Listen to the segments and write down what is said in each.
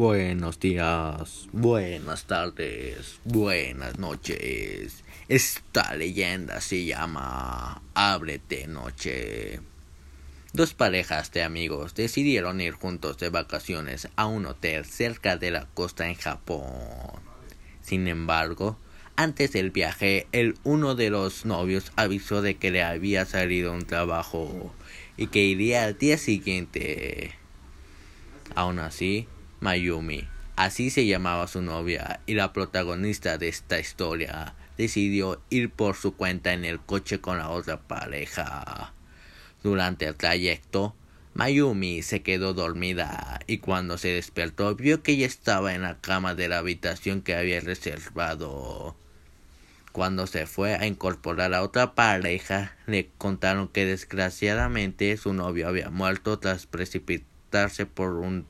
Buenos días, buenas tardes, buenas noches. Esta leyenda se llama Ábrete Noche. Dos parejas de amigos decidieron ir juntos de vacaciones a un hotel cerca de la costa en Japón. Sin embargo, antes del viaje, el uno de los novios avisó de que le había salido un trabajo y que iría al día siguiente. Aún así, Mayumi, así se llamaba su novia y la protagonista de esta historia, decidió ir por su cuenta en el coche con la otra pareja. Durante el trayecto, Mayumi se quedó dormida y cuando se despertó vio que ella estaba en la cama de la habitación que había reservado. Cuando se fue a incorporar a otra pareja, le contaron que desgraciadamente su novio había muerto tras precipitarse por un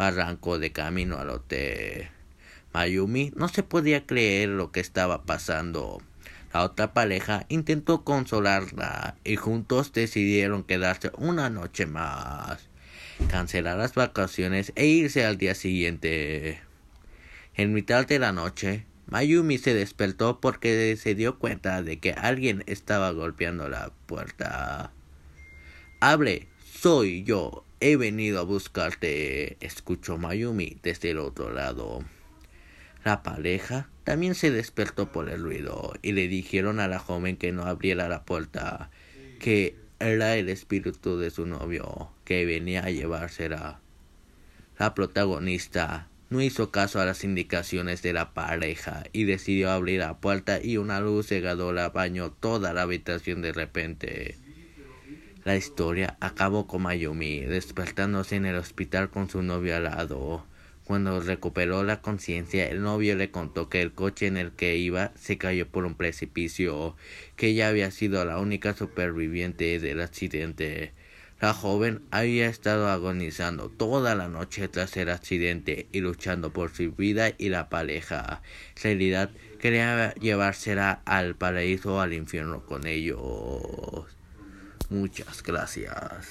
barranco de camino al hotel. Mayumi no se podía creer lo que estaba pasando. La otra pareja intentó consolarla y juntos decidieron quedarse una noche más, cancelar las vacaciones e irse al día siguiente. En mitad de la noche, Mayumi se despertó porque se dio cuenta de que alguien estaba golpeando la puerta. Abre, soy yo, He venido a buscarte, escuchó Mayumi desde el otro lado. La pareja también se despertó por el ruido y le dijeron a la joven que no abriera la puerta, que era el espíritu de su novio que venía a llevársela. La protagonista no hizo caso a las indicaciones de la pareja y decidió abrir la puerta y una luz cegadora bañó toda la habitación de repente. La historia acabó con Mayumi despertándose en el hospital con su novio al lado. Cuando recuperó la conciencia, el novio le contó que el coche en el que iba se cayó por un precipicio, que ella había sido la única superviviente del accidente. La joven había estado agonizando toda la noche tras el accidente y luchando por su vida y la pareja. En realidad quería llevársela al paraíso o al infierno con ellos. Muchas gracias.